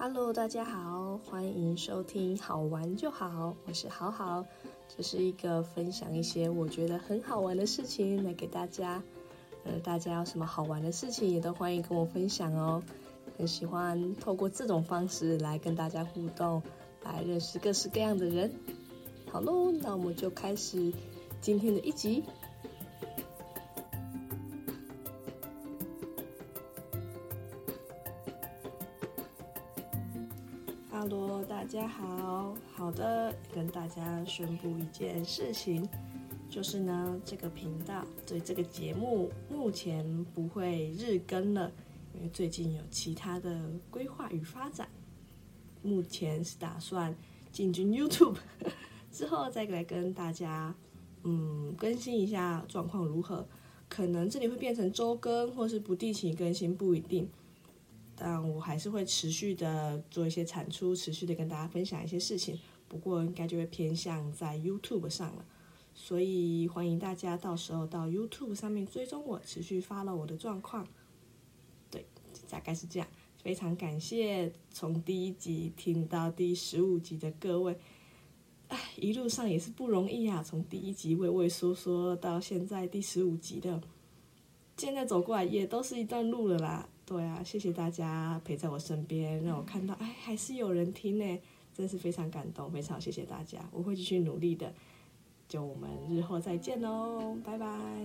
Hello，大家好，欢迎收听好玩就好，我是好好，这是一个分享一些我觉得很好玩的事情来给大家。呃，大家有什么好玩的事情也都欢迎跟我分享哦。很喜欢透过这种方式来跟大家互动，来认识各式各样的人。好喽，那我们就开始今天的一集。哈喽大家好，好的，跟大家宣布一件事情，就是呢，这个频道对这个节目目前不会日更了，因为最近有其他的规划与发展，目前是打算进军 YouTube，之后再来跟大家嗯更新一下状况如何，可能这里会变成周更或是不定期更新，不一定。但我还是会持续的做一些产出，持续的跟大家分享一些事情。不过应该就会偏向在 YouTube 上了，所以欢迎大家到时候到 YouTube 上面追踪我，持续发了我的状况。对，大概是这样。非常感谢从第一集听到第十五集的各位，哎，一路上也是不容易啊。从第一集畏畏缩缩到现在第十五集的，现在走过来也都是一段路了啦。对啊，谢谢大家陪在我身边，让我看到，哎，还是有人听呢，真是非常感动，非常谢谢大家，我会继续努力的，就我们日后再见喽，拜拜。